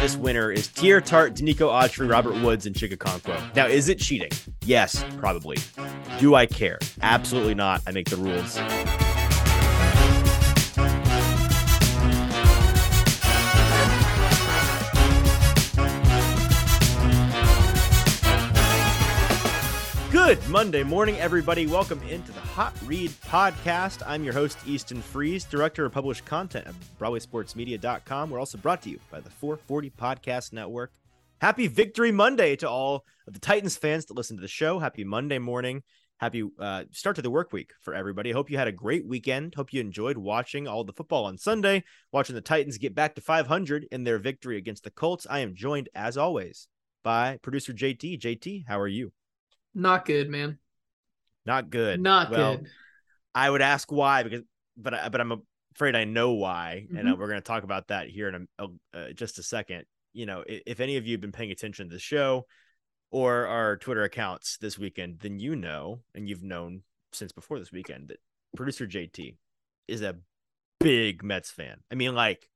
this winner is Teair Tart, Denico Autry, Robert Woods, and Chig Now, is it cheating? Yes, probably. Do I care? Absolutely not. I make the rules. Good Monday morning, everybody. Welcome into the Hot Read Podcast. I'm your host, Easton Freeze, Director of Published Content at BroadwaySportsMedia.com. We're also brought to you by the 440 Podcast Network. Happy Victory Monday to all of the Titans fans that listen to the show. Happy Monday morning. Happy uh, start to the work week for everybody. Hope you had a great weekend. Hope you enjoyed watching all the football on Sunday, watching the Titans get back to 500 in their victory against the Colts. I am joined, as always, by producer JT. JT, how are you? Not good, man. Not good. Not well, good. I would ask why because, but but I'm afraid I know why, mm-hmm. and uh, we're going to talk about that here in a, uh, just a second. You know, if, if any of you have been paying attention to the show or our Twitter accounts this weekend, then you know, and you've known since before this weekend that producer JT is a big Mets fan. I mean, like,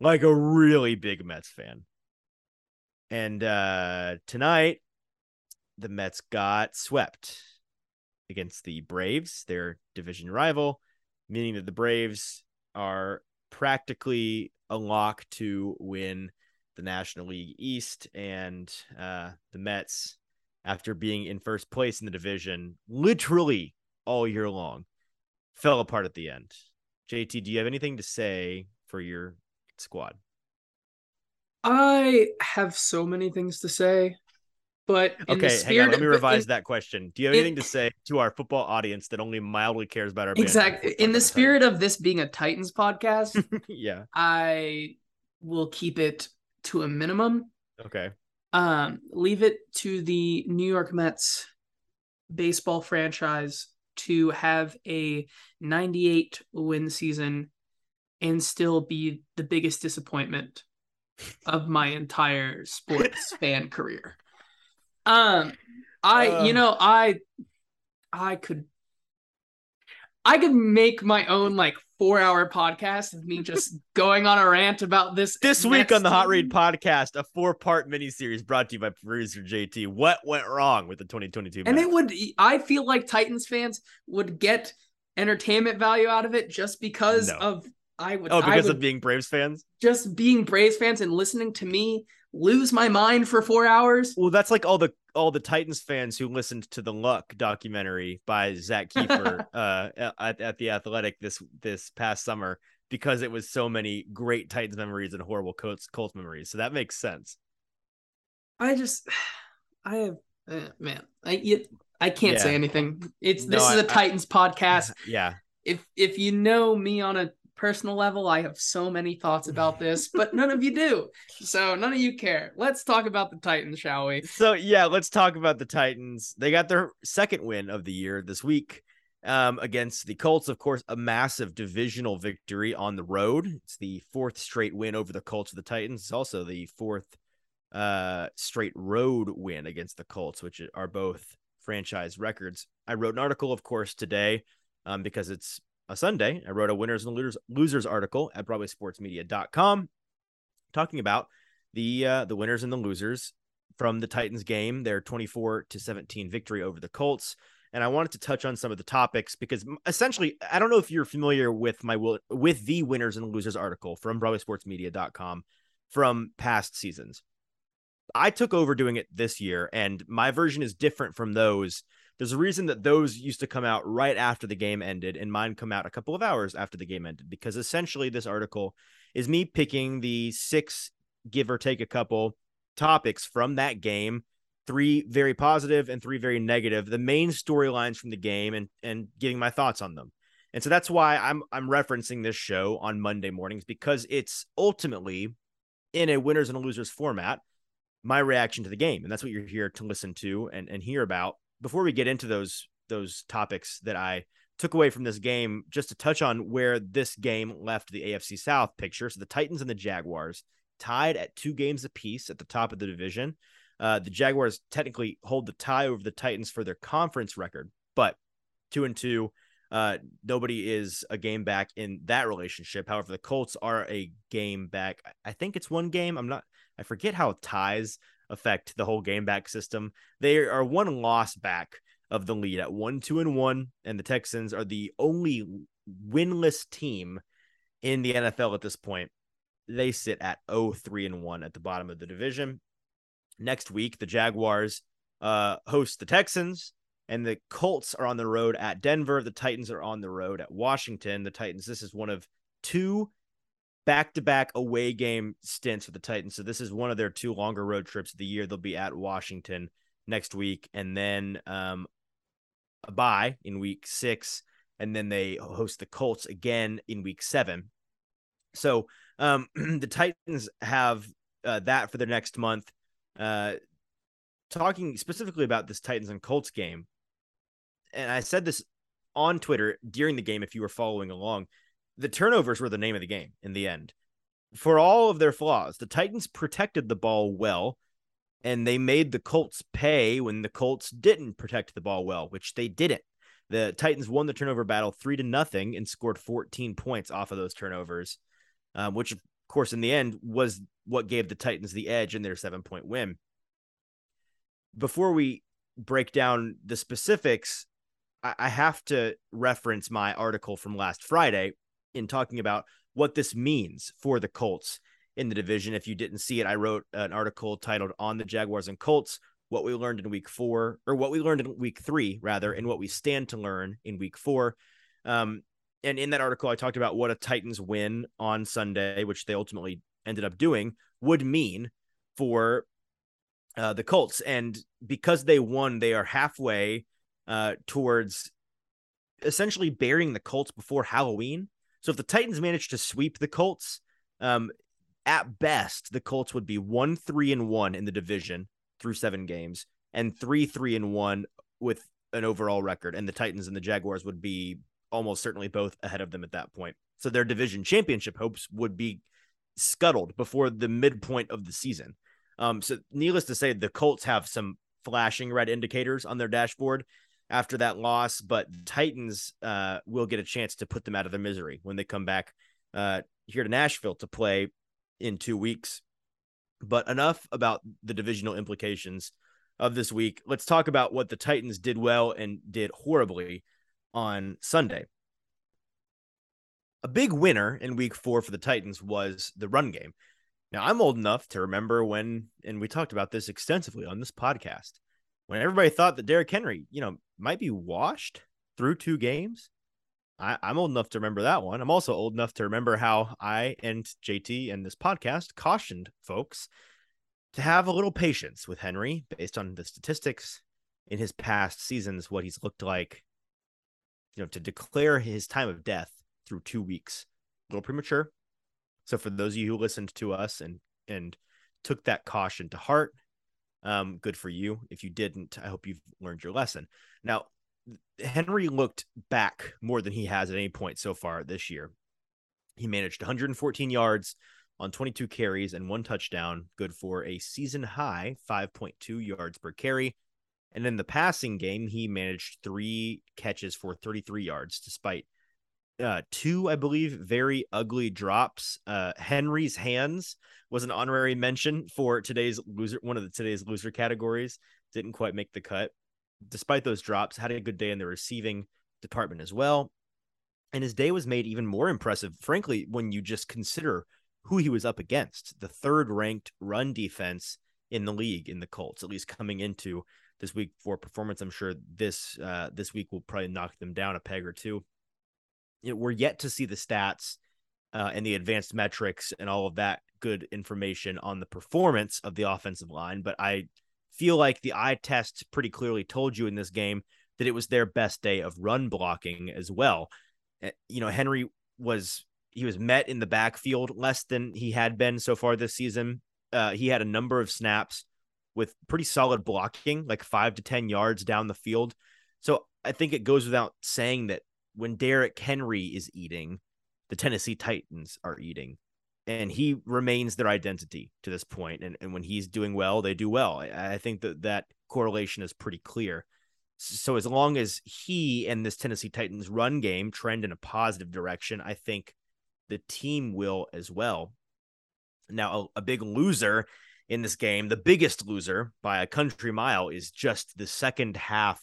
like a really big Mets fan. And uh tonight the Mets got swept against the Braves, their division rival, meaning that the Braves are practically a lock to win the National League East. And uh, the Mets, after being in first place in the division literally all year long, fell apart at the end. JT, do you have anything to say for your squad? I have so many things to say. But okay, hang on. Let me revise in, that question. Do you have anything to say to our football audience that only mildly cares about our exactly in the spirit of this being a Titans podcast? yeah, I will keep it to a minimum. Okay. Um, leave it to the New York Mets baseball franchise to have a 98 win season and still be the biggest disappointment of my entire sports fan career. Um, I uh, you know I I could I could make my own like four hour podcast of me just going on a rant about this. This week on the Hot Read podcast, a four part miniseries brought to you by producer JT. What went wrong with the 2022? And it would, I feel like Titans fans would get entertainment value out of it just because no. of I would. Oh, because would, of being Braves fans. Just being Braves fans and listening to me lose my mind for four hours. Well, that's like all the all the Titans fans who listened to the Luck documentary by Zak Keefer uh, at, at the Athletic this this past summer because it was so many great Titans memories and horrible Colts Colts memories. So that makes sense. I just, I have, uh, man, I you, I can't yeah. say anything. It's this is a Titans I, podcast. Yeah. If if you know me on a personal level, I have so many thoughts about this, but none of you do. So none of you care. Let's talk about the Titans, shall we? So yeah, let's talk about the Titans. They got their second win of the year this week um, against the Colts. Of course, a massive divisional victory on the road. It's the fourth straight win over the Colts of the Titans. It's also the fourth uh, straight road win against the Colts, which are both franchise records. I wrote an article, of course, today um, because it's a Sunday, I wrote a winners and losers, losers article at BroadwaySportsMedia.com talking about the uh, the winners and the losers from the Titans game, their 24 to 17 victory over the Colts. And I wanted to touch on some of the topics because essentially, I don't know if you're familiar with my with the winners and losers article from BroadwaySportsMedia.com from past seasons. I took over doing it this year, and my version is different from those there's a reason that those used to come out right after the game ended and mine come out a couple of hours after the game ended because essentially this article is me picking the six give or take a couple topics from that game three very positive and three very negative the main storylines from the game and and giving my thoughts on them. And so that's why i'm i'm referencing this show on monday mornings because it's ultimately in a winners and losers format my reaction to the game. And that's what you're here to listen to and and hear about before we get into those those topics that I took away from this game, just to touch on where this game left the AFC South picture. So the Titans and the Jaguars tied at two games apiece at the top of the division. Uh, the Jaguars technically hold the tie over the Titans for their conference record, but two and two. Uh, nobody is a game back in that relationship. However, the Colts are a game back. I think it's one game. I'm not. I forget how ties affect the whole game back system. They are one loss back of the lead at one, two, and one, and the Texans are the only winless team in the NFL at this point. They sit at 0, 3, and 1 at the bottom of the division. Next week, the Jaguars uh, host the Texans and the Colts are on the road at Denver. The Titans are on the road at Washington. The Titans, this is one of two back to back away game stints for the Titans. So this is one of their two longer road trips of the year. They'll be at Washington next week and then um, a bye in week six. And then they host the Colts again in week seven. So um, the Titans have uh, that for the next month. Uh, talking specifically about this Titans and Colts game, and I said this on Twitter during the game if you were following along, the turnovers were the name of the game in the end. For all of their flaws, the Titans protected the ball well and they made the Colts pay when the Colts didn't protect the ball well, which they didn't. The Titans won the turnover battle 3 to nothing and scored 14 points off of those turnovers, um, which of course in the end was what gave the Titans the edge in their 7-point win. Before we break down the specifics, I, have to reference my article from last Friday in talking about what this means for the Colts in the division. If you didn't see it, I wrote an article titled On the Jaguars and Colts What We Learned in Week Four, or what we learned in Week Three, rather, and what we stand to learn in Week Four. Um, and in that article, I talked about what a Titans win on Sunday, which they ultimately ended up doing, would mean for uh, the Colts. And because they won, they are halfway uh, towards essentially burying the Colts before Halloween. So if the Titans manage to sweep the Colts, um, at best the Colts would be one three and one in the division through seven games, and three three and one with an overall record, and the Titans and the Jaguars would be almost certainly both ahead of them at that point. So their division championship hopes would be scuttled before the midpoint of the season. Um, so needless to say, the Colts have some flashing red indicators on their dashboard after that loss, but Titans uh, will get a chance to put them out of their misery when they come back uh, here to Nashville to play in two weeks. But enough about the divisional implications of this week. Let's talk about what the Titans did well and did horribly on Sunday. A big winner in week four for the Titans was the run game. Now, I'm old enough to remember when, and we talked about this extensively on this podcast, when everybody thought that Derrick Henry, you know, might be washed through two games. I, am old enough to remember that one. I'm also old enough to remember how I and JT and this podcast cautioned folks to have a little patience with Henry based on the statistics in his past seasons, what he's looked like. You know, to declare his time of death through two weeks, a little premature. So for those of you who listened to us and and took that caution to heart, um, good for you. If you didn't, I hope you've learned your lesson. Now, Henry looked back more than he has at any point so far this year. He managed 114 yards on 22 carries and one touchdown, good for a season high 5.2 yards per carry. And in the passing game, he managed three catches for 33 yards, despite uh, two, I believe, very ugly drops. Uh, Henry's hands was an honorary mention for today's loser, one of the today's loser categories. Didn't quite make the cut. Despite those drops, had a good day in the receiving department as well. And his day was made even more impressive, frankly, when you just consider who he was up against. The third ranked run defense in the league in the Colts, at least coming into this week for performance. I'm sure this uh, this week will probably knock them down a peg or two you know, we're yet to see the stats uh, and the advanced metrics and all of that good information on the performance of the offensive line. But I feel like the eye test pretty clearly told you in this game that it was their best day of run blocking as well. Eh, you know, Henry was he was met in the backfield less than he had been so far this season. Uh, he had a number of snaps with pretty solid blocking, like five to ten yards down the field. So I think it goes without saying that when Derrick Henry is eating, the Tennessee Titans are eating. And he remains their identity to this point. And, and when he's doing well, they do well. I, I think that that correlation is pretty clear. So as long as he and this Tennessee Titans run game trend in a positive direction, I think the team will as well. Now, a, a big loser in this game, the biggest loser by a country mile, is just the second half.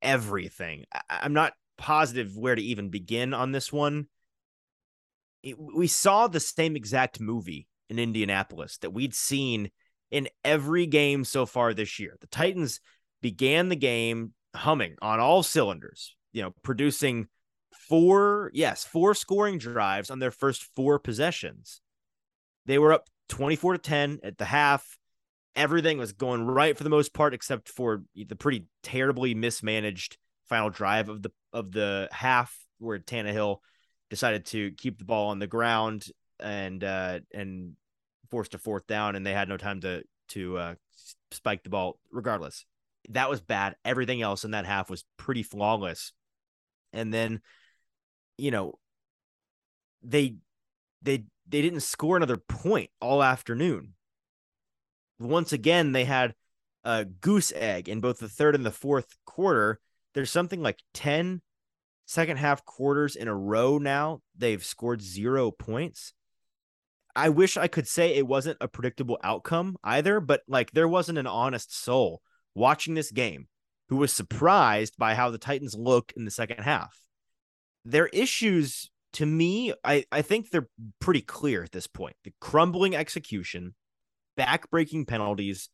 Everything. I, I'm not positive where to even begin on this one. It, we saw the same exact movie in Indianapolis that we'd seen in every game so far this year. The Titans began the game humming on all cylinders, you know, producing four, yes, four scoring drives on their first four possessions. They were up 24 to 10 at the half. Everything was going right for the most part, except for the pretty terribly mismanaged final drive of the of the half where Tannehill decided to keep the ball on the ground and uh and forced a fourth down and they had no time to to uh spike the ball regardless that was bad. Everything else in that half was pretty flawless. And then, you know, they they they didn't score another point all afternoon. Once again, they had a goose egg in both the third and the fourth quarter. There's something like 10 second half quarters in a row now. They've scored zero points. I wish I could say it wasn't a predictable outcome either, but like there wasn't an honest soul watching this game who was surprised by how the Titans looked in the second half. Their issues to me, I, I think they're pretty clear at this point. The crumbling execution, backbreaking penalties,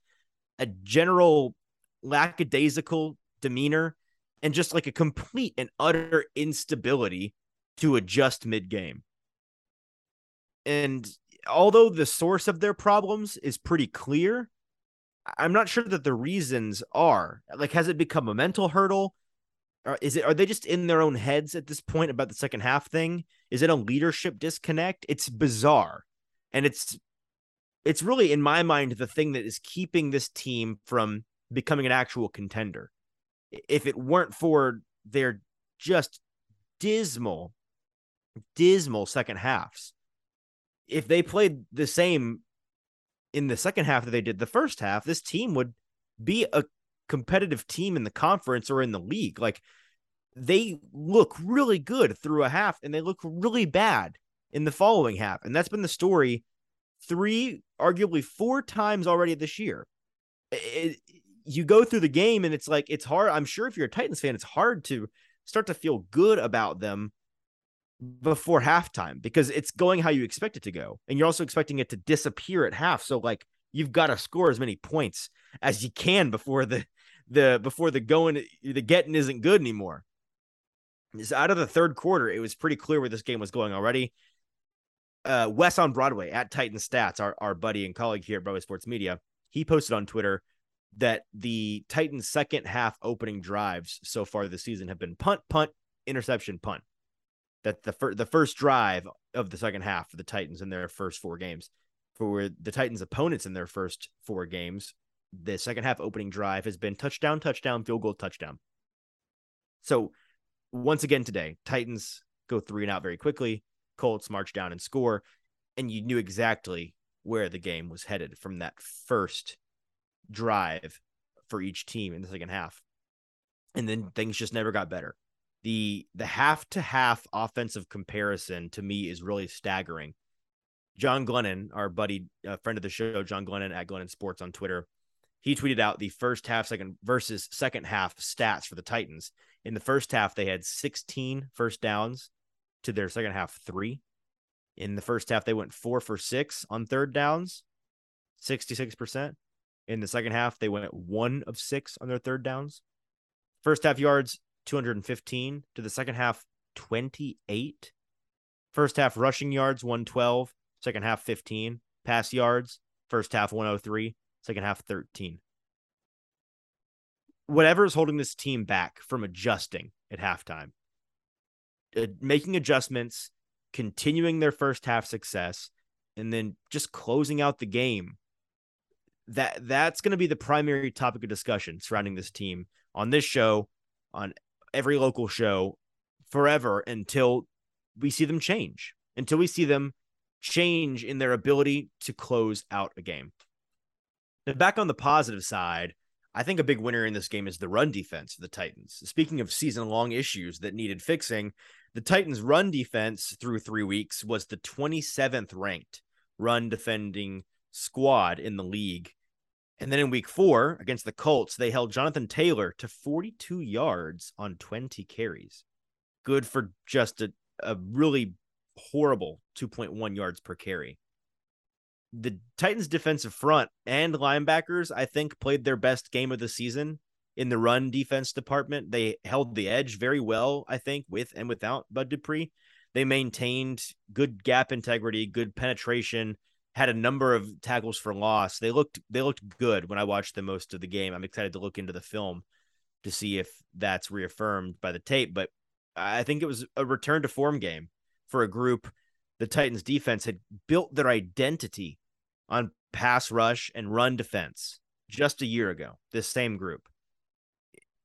a general lackadaisical demeanor, and just like a complete and utter instability to adjust mid game. And although the source of their problems is pretty clear, I'm not sure that the reasons are like, has it become a mental hurdle? Or is it, are they just in their own heads at this point about the second half thing? Is it a leadership disconnect? It's bizarre. And it's, it's really, in my mind, the thing that is keeping this team from becoming an actual contender. If it weren't for their just dismal, dismal second halves, if they played the same in the second half that they did the first half, this team would be a competitive team in the conference or in the league. Like they look really good through a half and they look really bad in the following half. And that's been the story three, arguably four times already this year. It, you go through the game and it's like, it's hard. I'm sure if you're a Titans fan, it's hard to start to feel good about them before halftime because it's going how you expect it to go. And you're also expecting it to disappear at half. So like you've got to score as many points as you can before the the before the going the getting isn't good anymore. Is out of the third quarter, it was pretty clear where this game was going already. Uh, Wes on Broadway at Titan Stats, our, our buddy and colleague here at Broadway Sports Media, he posted on Twitter that the Titans' second half opening drives so far this season have been punt, punt, interception, punt that the fir- the first drive of the second half for the Titans in their first four games. For the Titans' opponents in their first four games, the second half opening drive has been touchdown, touchdown, field goal, touchdown. So once again today, Titans go three and out very quickly. Colts march down and score, and you knew exactly where the game was headed from that first drive for each team in the second half. And then things just never got better the the half to half offensive comparison to me is really staggering. John Glennon, our buddy, uh, friend of the show, John Glennon at Glennon Sports on Twitter, he tweeted out the first half, second versus second half stats for the Titans. In the first half, they had 16 first downs to their second half three. In the first half, they went four for six on third downs, 66%. In the second half, they went one of six on their third downs. First half yards, 215 to the second half 28 first half rushing yards 112 second half 15 pass yards first half 103 second half 13 whatever is holding this team back from adjusting at halftime uh, making adjustments continuing their first half success and then just closing out the game that that's going to be the primary topic of discussion surrounding this team on this show on every local show forever until we see them change, until we see them change in their ability to close out a game. Now, back on the positive side, I think a big winner in this game is the run defense of the Titans. Speaking of season long issues that needed fixing, the Titans' run defense through three weeks was the 27th ranked run defending squad in the league. And then in week four against the Colts, they held Jonathan Taylor to 42 yards on 20 carries. Good for just a, a really horrible 2.1 yards per carry the Titans defensive front and linebackers, I think, played their best game of the season in the run defense department. They held the edge very well, I think, with and without Bud Dupree. They maintained good gap integrity, good penetration, had a number of tackles for loss. They looked they looked good when I watched the most of the game. I'm excited to look into the film to see if that's reaffirmed by the tape, but I think it was a return to form game for a group the Titans defense had built their identity on pass rush and run defense just a year ago, this same group.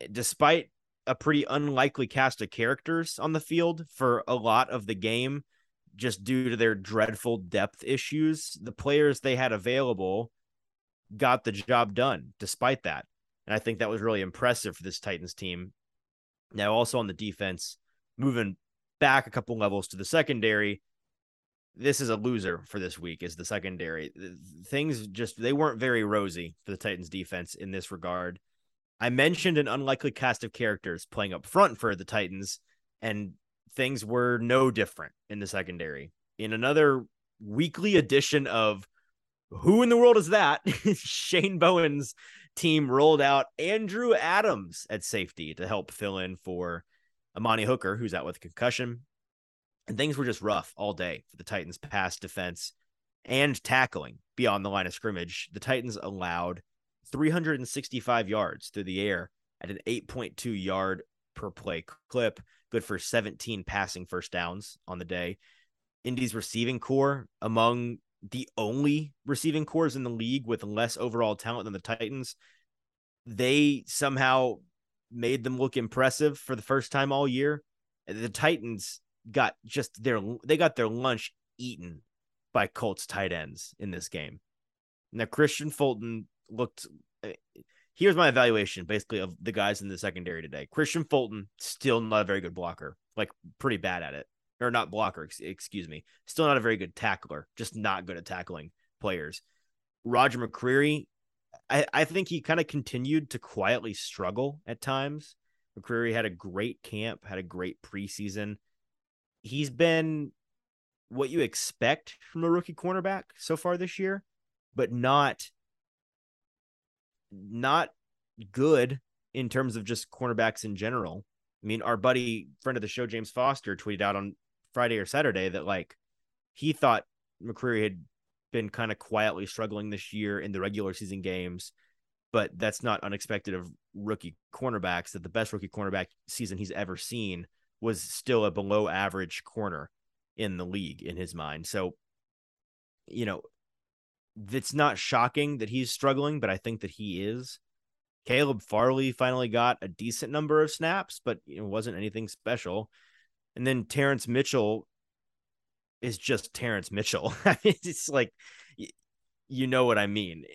Despite a pretty unlikely cast of characters on the field for a lot of the game, just due to their dreadful depth issues, the players they had available got the job done despite that. And I think that was really impressive for this Titans team. Now, also on the defense, moving back a couple levels to the secondary, this is a loser for this week is the secondary. Things just they weren't very rosy for the Titans defense in this regard. I mentioned an unlikely cast of characters playing up front for the Titans and things were no different in the secondary. In another weekly edition of Who in the World is That? Shane Bowen's team rolled out Andrew Adams at safety to help fill in for Amani Hooker, who's out with concussion and things were just rough all day for the Titans pass defense and tackling beyond the line of scrimmage. The Titans allowed 365 yards through the air at an 8.2 yard per play clip, good for 17 passing first downs on the day. Indy's receiving corps among the only receiving cores in the league with less overall talent than the Titans. They somehow made them look impressive for the first time all year. The Titans got just their they got their lunch eaten by Colts tight ends in this game. Now Kristian Fulton looked eh, here's my evaluation basically of the guys in the secondary today. Kristian Fulton still not a very good blocker, like pretty bad at it. Or not blocker, excuse me. Still not a very good tackler, just not good at tackling players. Roger McCreary, I, I think he kind of continued to quietly struggle at times. McCreary had a great camp, had a great preseason he's been what you expect from a rookie cornerback so far this year, but not not good in terms of just cornerbacks in general. I mean, our buddy friend of the show, James Foster, tweeted out on Friday or Saturday that like he thought McCreary had been kind of quietly struggling this year in the regular season games, but that's not unexpected of rookie cornerbacks. That the best rookie cornerback season he's ever seen was still a below average corner in the league in his mind. So, you know, it's not shocking that he's struggling, but I think that he is. Caleb Farley finally got a decent number of snaps, but it wasn't anything special. And then Terrence Mitchell is just Terrence Mitchell. it's like, you know what I mean.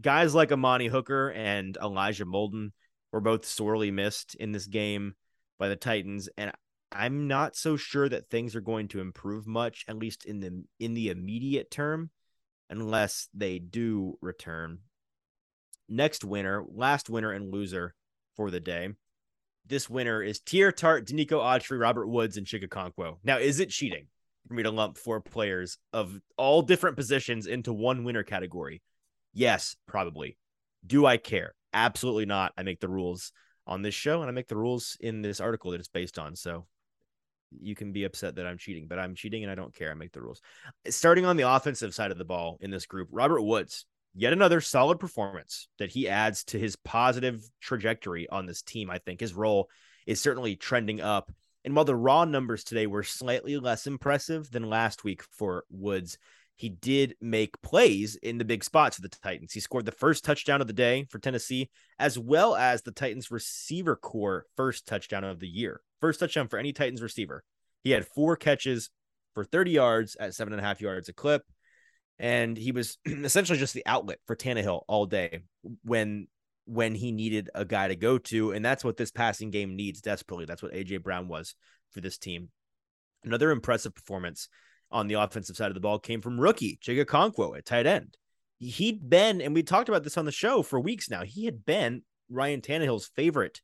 Guys like Amani Hooker and Elijah Molden were both sorely missed in this game by the Titans. And I'm not so sure that things are going to improve much, at least in the in the immediate term, unless they do return. Next winner, last winner and loser for the day. This winner is Teair Tart, Denico Autry, Robert Woods, and Chig Okonkwo. Now, is it cheating for me to lump four players of all different positions into one winner category? Yes, probably. Do I care? Absolutely not. I make the rules on this show and I make the rules in this article that it's based on. So you can be upset that I'm cheating, but I'm cheating and I don't care. I make the rules. Eh, starting on the offensive side of the ball in this group, Robert Woods, yet another solid performance that he adds to his positive trajectory on this team. I think his role is certainly trending up. And while the raw numbers today were slightly less impressive than last week for Woods, he did make plays in the big spots for the Titans. He scored the first touchdown of the day for Tennessee, as well as the Titans receiver corps first touchdown of the year. First touchdown for any Titans receiver. He had four catches for 30 yards at seven and a half yards a clip. And he was essentially just the outlet for Tannehill all day when when he needed a guy to go to. And that's what this passing game needs desperately. That's what AJ Brown was for this team. Another impressive performance on the offensive side of the ball came from rookie Chig Okonkwo at tight end. He'd been, and we talked about this on the show for weeks now. He had been Ryan Tannehill's favorite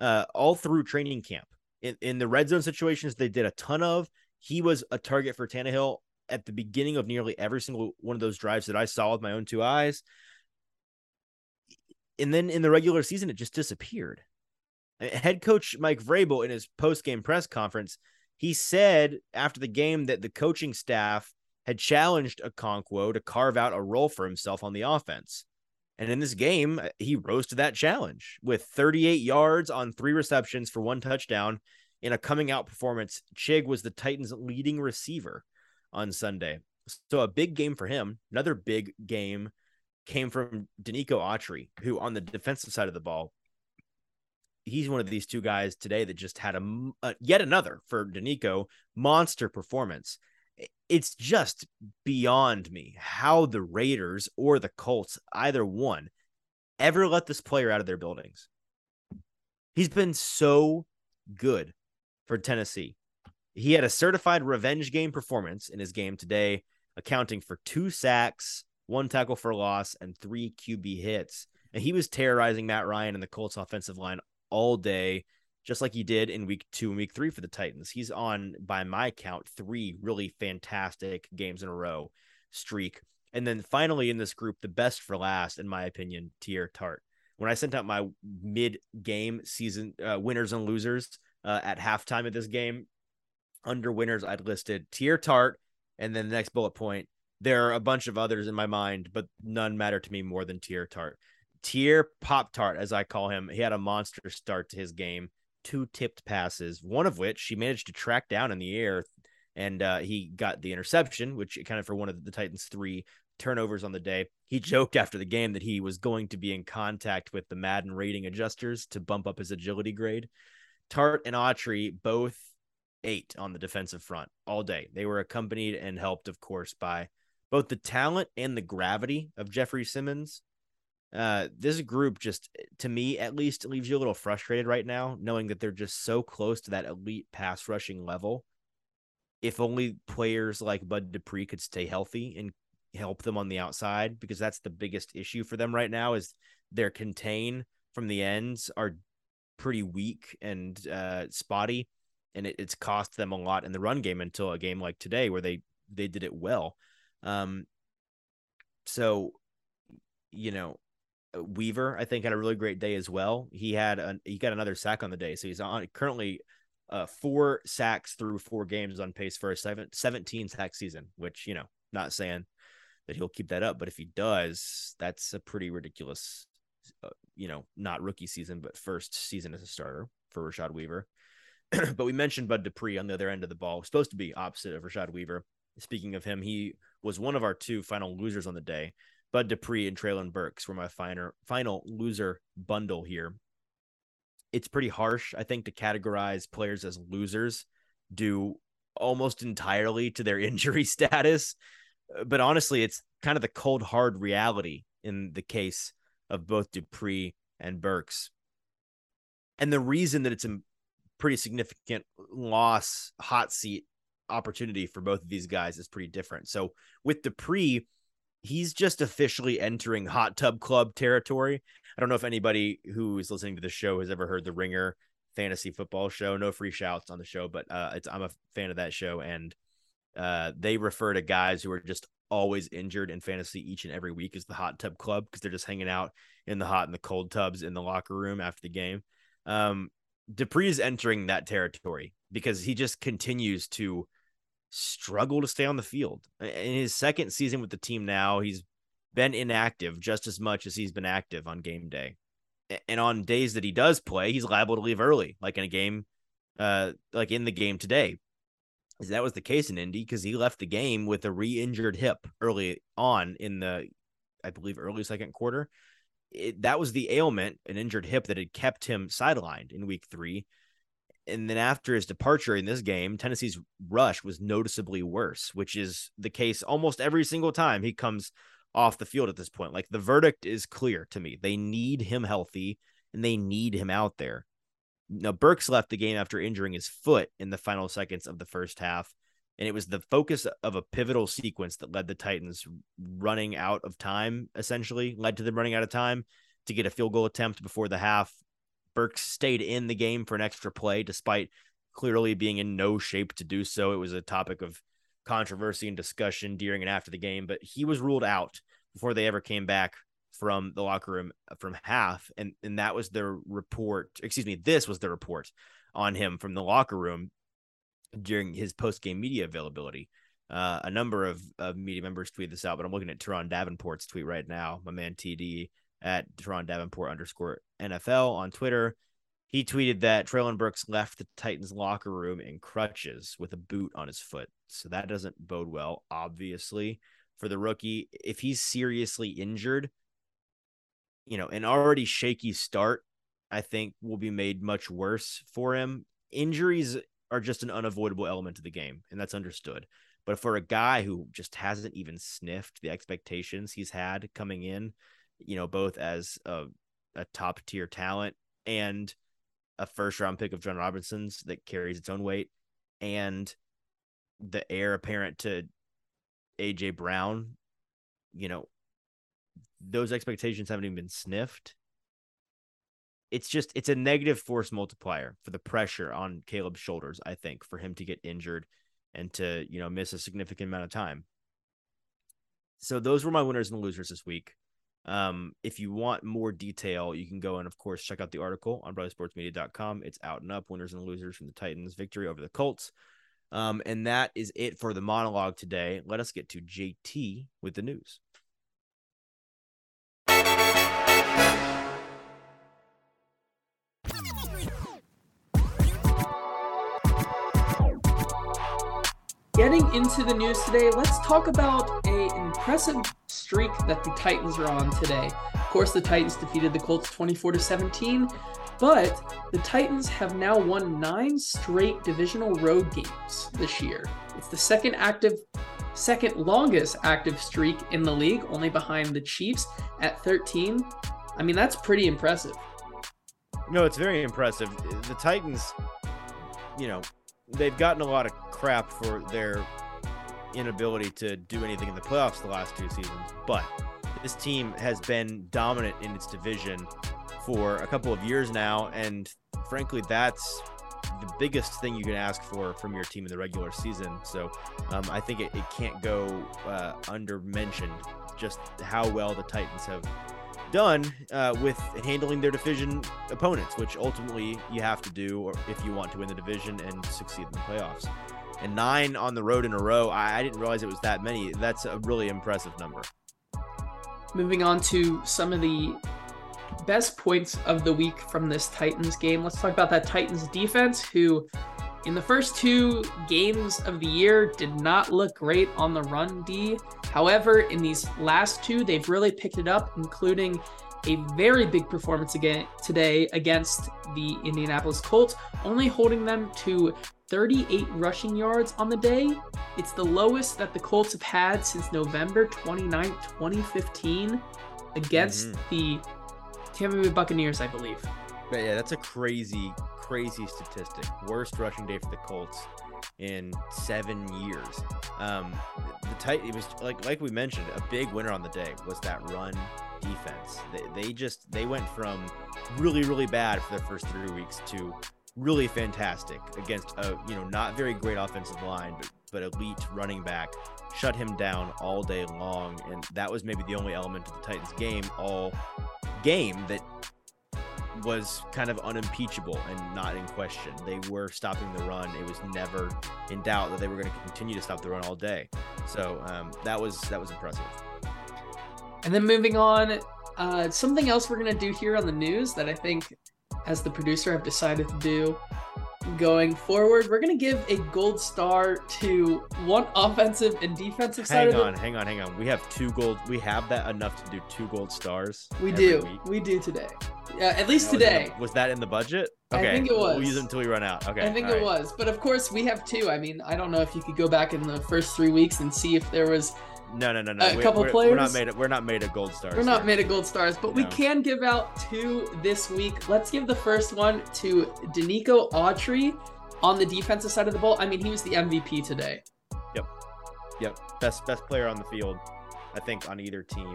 uh, all through training camp. In, in the red zone situations, they did a ton of. He was a target for Tannehill at the beginning of nearly every single one of those drives that I saw with my own two eyes. And then in the regular season, it just disappeared. Head coach Mike Vrabel in his post game press conference, he said after the game that the coaching staff had challenged Okonkwo to carve out a role for himself on the offense. And in this game, uh, he rose to that challenge with 38 yards on three receptions for one touchdown in a coming out performance. Chig was the Titans' leading receiver on Sunday. So a big game for him. Another big game came from Denico Autry, who on the defensive side of the ball, he's one of these two guys today that just had a, a uh, yet another for Denico monster performance. It's just beyond me how the Raiders or the Colts, either one, ever let this player out of their buildings. He's been so good for Tennessee. He had a certified revenge game performance in his game today, accounting for two sacks, one tackle for loss, and three QB hits. And he was terrorizing Matt Ryan and the Colts offensive line all day, just like he did in week two and week three for the Titans. He's on, by my count, three really fantastic games in a row streak. And then finally in this group, the best for last, in my opinion, Teair Tart. When I sent out my mid game season uh, winners and losers uh, at halftime of this game, under winners, I'd listed Teair Tart, and then the next bullet point. There are a bunch of others in my mind, but none matter to me more than Teair Tart. Teair Pop Tart, as I call him, he had a monster start to his game. Two tipped passes, one of which she managed to track down in the air, and uh, he got the interception, which accounted for one of the Titans' three turnovers on the day. He joked after the game that he was going to be in contact with the Madden rating adjusters to bump up his agility grade. Tart and Autry both ate on the defensive front all day. They were accompanied and helped, of course, by both the talent and the gravity of Jeffrey Simmons. Uh, this group just, to me at least, leaves you a little frustrated right now, knowing that they're just so close to that elite pass rushing level. If only players like Bud Dupree could stay healthy and help them on the outside, because that's the biggest issue for them right now is their contain from the ends are pretty weak and uh, spotty and it, it's cost them a lot in the run game until a game like today where they they did it well. Um, so you know, Weaver I think had a really great day as well. He had a he got another sack on the day, so he's on currently uh, four sacks through four games on pace for a seven, 17 sack season, which you know, not saying that he'll keep that up, but if he does, that's a pretty ridiculous, uh, you know, not rookie season, but first season as a starter for Rashad Weaver. but we mentioned Bud Dupree on the other end of the ball, supposed to be opposite of Rashad Weaver. Speaking of him, he was one of our two final losers on the day. Bud Dupree and Treylon Burks were my final final loser bundle here. It's pretty harsh, I think, to categorize players as losers due almost entirely to their injury status. Uh, but honestly, it's kind of the cold, hard reality in the case of both Dupree and Burks. And the reason that it's a pretty significant loss hot seat opportunity for both of these guys is pretty different. So with Dupree, he's just officially entering hot tub club territory. I don't know if anybody who is listening to the show has ever heard the Ringer fantasy football show. No free shouts on the show, but uh, it's I'm a fan of that show, and uh, they refer to guys who are just always injured in fantasy each and every week as the hot tub club because they're just hanging out in the hot and the cold tubs in the locker room after the game. Um, is entering that territory because he just continues to struggle to stay on the field. In his second season with the team now, he's been inactive just as much as he's been active on game day. And on days that he does play, he's liable to leave early, like in a game, uh, like in the game today. That was the case in Indy because he left the game with a re-injured hip early on in the, I believe, early second quarter it, that was the ailment, an injured hip that had kept him sidelined in week three. And then after his departure in this game, Tennessee's rush was noticeably worse, which is the case almost every single time he comes off the field at this point. Like the verdict is clear to me. They need him healthy and they need him out there. Now, Burks left the game after injuring his foot in the final seconds of the first half. And it was the focus of a pivotal sequence that led the Titans running out of time, essentially, led to them running out of time to get a field goal attempt before the half. Burks stayed in the game for an extra play, despite clearly being in no shape to do so. It was a topic of controversy and discussion during and after the game, but he was ruled out before they ever came back from the locker room from half. And, and that was their report. Excuse me, this was the report on him from the locker room during his post game media availability. Uh, a number of, of media members tweeted this out, but I'm looking at Turron Davenport's tweet right now. My man TD at Turron Davenport underscore NFL on Twitter. He tweeted that Treylon Burks left the Titans locker room in crutches with a boot on his foot. So that doesn't bode well, obviously, for the rookie. If he's seriously injured, you know, an already shaky start, I think will be made much worse for him. Injuries are just an unavoidable element of the game, and that's understood. But for a guy who just hasn't even sniffed the expectations he's had coming in, you know, both as a, a top tier talent and a first round pick of Jon Robinson's that carries its own weight, and the heir apparent to AJ Brown, you know, those expectations haven't even been sniffed it's just it's a negative force multiplier for the pressure on Caleb's shoulders, I think, for him to get injured and to, you know, miss a significant amount of time. So those were my winners and losers this week. Um, if you want more detail, you can go and of course check out the article on BroadwaySportsMedia.com. It's out and up, winners and losers from the Titans victory over the Colts. Um, and that is it for the monologue today. Let us get to JT with the news. Getting into the news today, let's talk about a impressive streak that the Titans are on today. Of course, the Titans defeated the Colts 24 to 17, but the Titans have now won 9 straight divisional road games this year. It's the second active second longest active streak in the league, only behind the Chiefs at 13. I mean, that's pretty impressive. No, it's very impressive. The Titans, you know, they've gotten a lot of crap for their inability to do anything in the playoffs the last two seasons, but this team has been dominant in its division for a couple of years now, and frankly, that's the biggest thing you can ask for from your team in the regular season. So um, I think it, it can't go uh, under mentioned just how well the Titans have done uh, with handling their division opponents, which ultimately you have to do if you want to win the division and succeed in the playoffs. And nine on the road in a row, I, I didn't realize it was that many. That's a really impressive number. Moving on to some of the best points of the week from this Titans game. Let's talk about that Titans defense, who in the first two games of the year did not look great on the run D. However, in these last two, they've really picked it up, including a very big performance again today against the Indianapolis Colts, only holding them to 38 rushing yards on the day. It's the lowest that the Colts have had since November 29, 2015, against mm-hmm. the Tampa Bay Buccaneers, I believe. But yeah, that's a crazy, crazy statistic. Worst rushing day for the Colts in seven years. Um, the tight, it was like like we mentioned, a big winner on the day was that run defense. They, they just they went from really really bad for the first three weeks to really fantastic against a you know not very great offensive line, but but elite running back. Shut him down all day long, and that was maybe the only element of the Titans game all game that was kind of unimpeachable and not in question. They were stopping the run. It was never in doubt that they were going to continue to stop the run all day. So um, that was that was impressive. And then moving on, uh, something else we're going to do here on the news that I think, as the producer, I've decided to do going forward. We're going to give a gold star to one offensive and defensive side. Hang on, hang on, hang on. We have two gold. We have that enough to do two gold stars. We do. Week. We do today. Yeah, at least was today. Was that in the budget? Okay. I think it was. We'll use it until we run out. Okay. I think it right. was. But of course, we have two. I mean, I don't know if you could go back in the first three weeks and see if there was No, no, no, no. A We- couple we're, players? We're not made. Of, we're not made of gold stars. We're not here. made of gold stars, but we can give out two this week. Let's give the first one to Denico Autry on the defensive side of the ball. I mean, he was the MVP today. Yep. Yep, best best player on the field, I think on either team.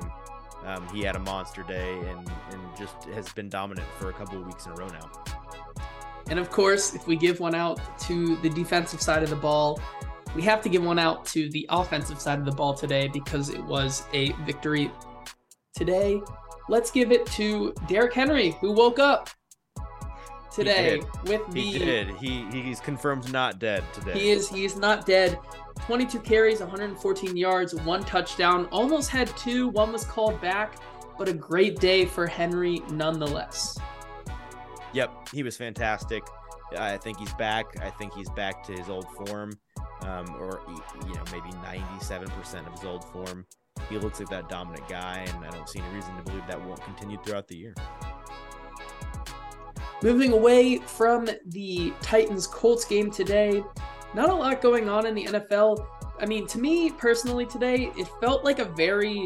Um, he had a monster day and and just has been dominant for a couple of weeks in a row now. And of course, if we give one out to the defensive side of the ball, we have to give one out to the offensive side of the ball today because it was a victory today. Let's give it to Derrick Henry, who woke up today with the He did. He he's confirmed not dead today. He is he is not dead. 22 carries, 114 yards, one touchdown. Almost had two. One was called back, but a great day for Henry nonetheless. Yep, he was fantastic. I think he's back. I think he's back to his old form, um, or you know maybe 97% of his old form. He looks like that dominant guy, and I don't see any reason to believe that won't continue throughout the year. Moving away from the Titans Colts game today, not a lot going on in the NFL. I mean, to me personally today, it felt like a very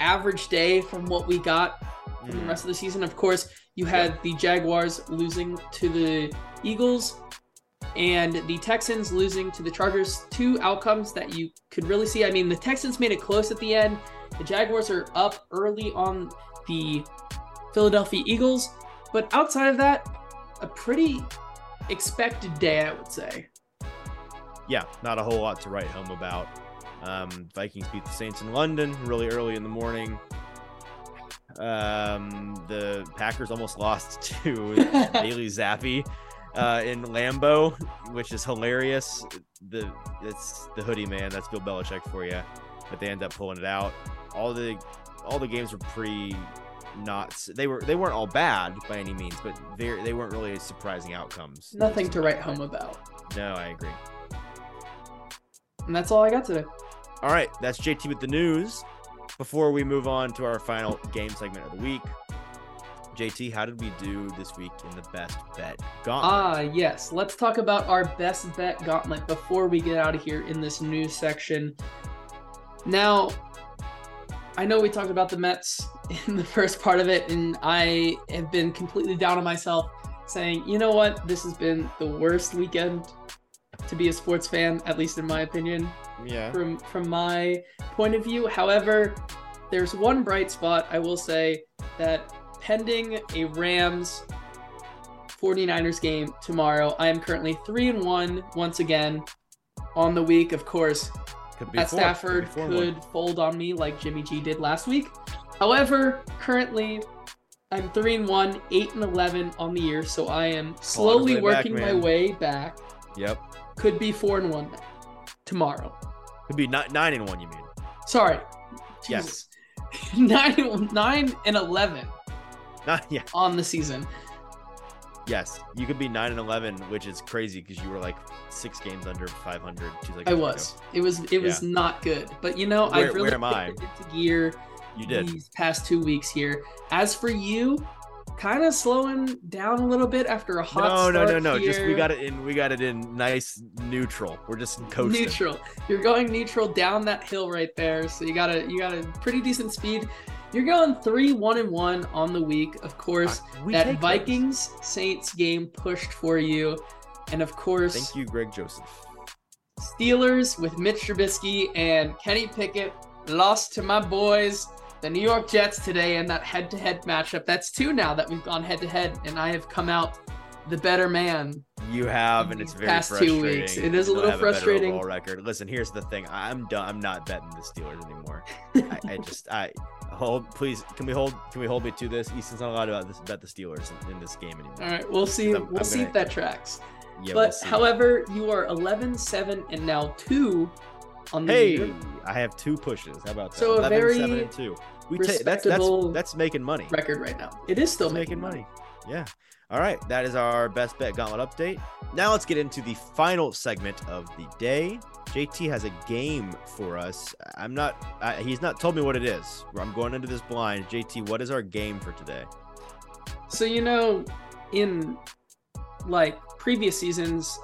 average day from what we got from the Mm. rest of the season. Of course, you had the Jaguars losing to the Eagles and the Texans losing to the Chargers. Two outcomes that you could really see. I mean, the Texans made it close at the end. The Jaguars are up early on the Philadelphia Eagles. But outside of that, a pretty expected day, I would say. yeah, not a whole lot to write home about. Um, Vikings beat the Saints in London really early in the morning. Um, the Packers almost lost to Bailey Zappe uh, in Lambeau, which is hilarious. The it's the hoodie man. That's Bill Belichick for you, but they end up pulling it out. All the all the games were pretty not. They were they weren't all bad by any means, but they they weren't really surprising outcomes. Nothing to write home about. No, I agree. And that's all I got today. All right, that's JT with the news. Before we move on to our final game segment of the week, JT, how did we do this week in the best bet gauntlet? Ah, yes. Let's talk about our best bet gauntlet before we get out of here in this news section. Now, I know we talked about the Mets in the first part of it, and I have been completely down on myself, saying, you know what? This has been the worst weekend to be a sports fan, at least in my opinion yeah, from from my point of view. However, there's one bright spot I will say that pending a Rams 49ers game tomorrow, I am currently 3 and 1 once again on the week. Of course, could be Pat four, Stafford could, could fold on me like Jimmy G did last week. However, currently I'm 3 and 1, 8 and 11 on the year, so I am slowly way back, working my way back. Yep, Could be 4 and 1 tomorrow. could be ni- nine and one. You mean? Sorry. Yes. Nine, nine and eleven Not yeah. on the season. Yes, you could be nine and eleven, which is crazy because you were like six games under five hundred. I was. It was. It was not good. But you know, Where- I've really where am I? kicked it into gear You did. these past two weeks here. As for you, kind of slowing down a little bit after a hot No, no, start no, no. Just we got it in. We got it in nice neutral. We're just coasting. neutral. You're going neutral down that hill right there. So you got a you got a pretty decent speed. You're going three one and one on the week. Of course, Uh, we that. Vikings Saints game pushed for you, and of course, Thank you, Greg Joseph. Steelers with Mitch Trubisky and Kenny Pickett lost to my boys, the New York Jets today in that head-to-head matchup. That's two now that we've gone head-to-head, and I have come out the better man. You have, and it's very past two frustrating. weeks. It is a little frustrating. overall record. Listen, here's the thing. I'm done. I'm not betting the Steelers anymore. I, I just, I hold. Please, can we hold? Can we hold me to this? Easton's not allowed to bet this, bet the Steelers in, in this game anymore. All right, we'll see. I'm- we'll I'm see gonna- if that tracks. Yeah, we'll but however, you are 11, 7, and now two on the hey, year. I have two pushes. How about that? So a 11, very 7, and two. We take that's that's that's making money. record right now. It is still It's making money. Yeah. All right, that is our best bet gauntlet update. Now let's get into the final segment of the day. JT has a game for us. I'm not. I, he's not told me what it is. I'm going into this blind. JT, what is our game for today? So you know, in like previous seasons,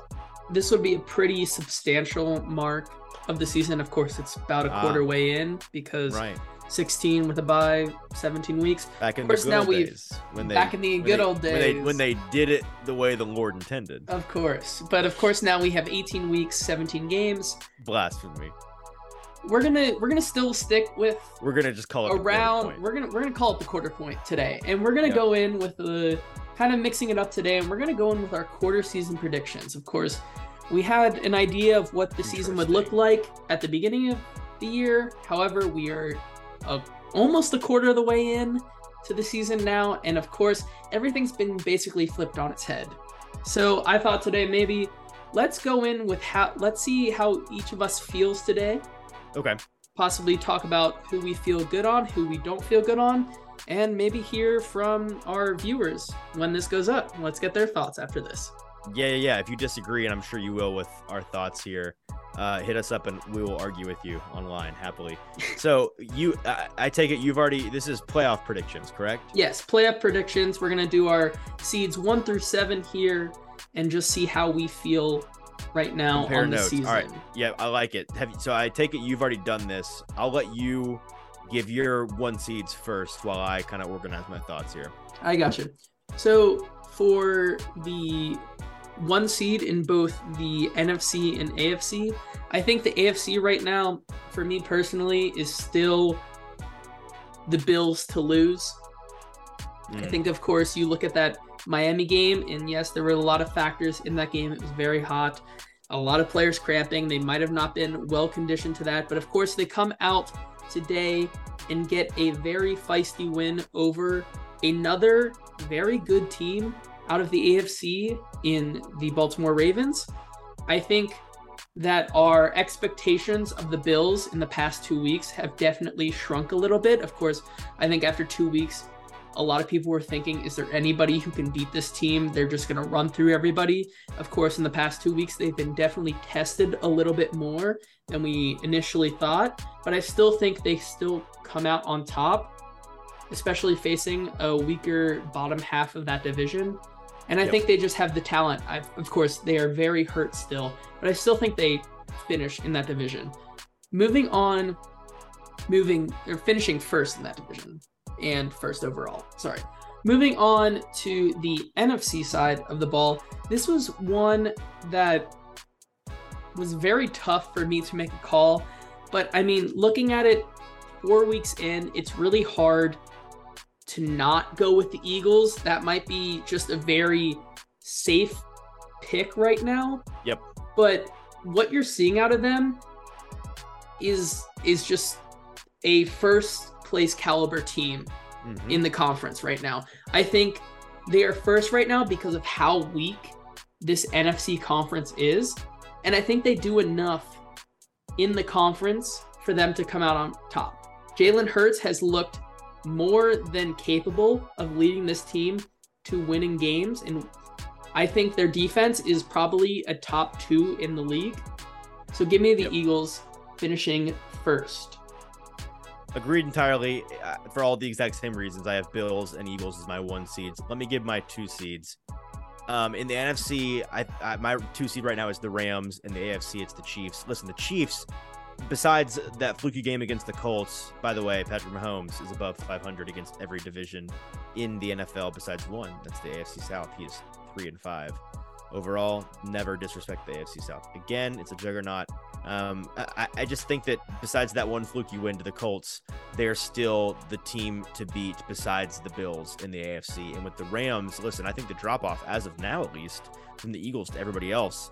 this would be a pretty substantial mark of the season. Of course, it's about a quarter Ah. way in because Right. 16 with a bye, 17 weeks. Back in Of course, the good now old we've- days. When they, back in the when good they- old When they, days. when they did it the way the Lord intended. Of course. But of course now we have 18 weeks, 17 games. Blasphemy. We're to we're to still stick with We're gonna just call it around point. we're to we're to call it the quarter point today. And we're to Yep. go in with the kind of mixing it up today and we're to go in with our quarter season predictions. Of course, we had an idea of what the season would look like at the beginning of the year. However, we are a, almost a quarter of the way in to the season now, and of course, everything's been basically flipped on its head. So I thought today maybe let's go in with how let's see how each of us feels today. Okay. Possibly talk about who we feel good on, who we don't feel good on, and maybe hear from our viewers when this goes up. Let's get their thoughts after this. Yeah, yeah, yeah. If you disagree, and I'm sure you will with our thoughts here, uh, hit us up and we will argue with you online happily. So you, I, I take it you've already. This is playoff predictions, correct? Yes, playoff predictions. We're gonna do our seeds one through seven here, and just see how we feel right now Compare on the season. All right. Yeah, I like it. Have you, so I take it you've already done this. I'll let you give your one seeds first while I kind of organize my thoughts here. I got you. So for the one seed in both the NFC and AFC, I think the AFC right now, for me personally, is still the Bills to lose. I Mm. think, of course, you look at that Miami game, and yes, there were a lot of factors in that game. It was very hot, a lot of players cramping. They might have not been well conditioned to that, but of course, they come out today and get a very feisty win over another very good team out of the AFC in the Baltimore Ravens. I think that our expectations of the Bills in the past two weeks have definitely shrunk a little bit. Of course, I think after two weeks, a lot of people were thinking, is there anybody who can beat this team? They're just going to run through everybody. Of course, in the past two weeks, they've been definitely tested a little bit more than we initially thought, but I still think they still come out on top, especially facing a weaker bottom half of that division. And I Yep. think they just have the talent. I, of course, they are very hurt still, but I still think they finish in that division. Moving on, moving or finishing first in that division and first overall. Sorry. Moving on to the NFC side of the ball, this was one that was very tough for me to make a call. But I mean, looking at it four weeks in, it's really hard to not go with the Eagles. That might be just a very safe pick right now. Yep. But what you're seeing out of them is is just a first place caliber team Mhm. in the conference right now. I think they are first right now because of how weak this NFC conference is. And I think they do enough in the conference for them to come out on top. Jalen Hurts has looked more than capable of leading this team to winning games. And I think their defense is probably a top two in the league. So give me the Yep. Eagles finishing first. Agreed entirely. Uh, For all the exact same reasons, I have Bills and Eagles as my one seeds. Let me give my two seeds. Um, in the NFC, I, I my two seed right now is the Rams. In the AFC, it's the Chiefs. Listen, the Chiefs. Besides that fluky game against the Colts, by the way, Patrick Mahomes is above 500 against every division in the NFL besides one. That's the AFC South. He is three and five overall. Never disrespect the AFC South. Again, it's a juggernaut. Um, I, I just think that besides that one fluky win to the Colts, they're still the team to beat besides the Bills in the AFC. And with the Rams, listen, I think the drop off, as of now at least, from the Eagles to everybody else,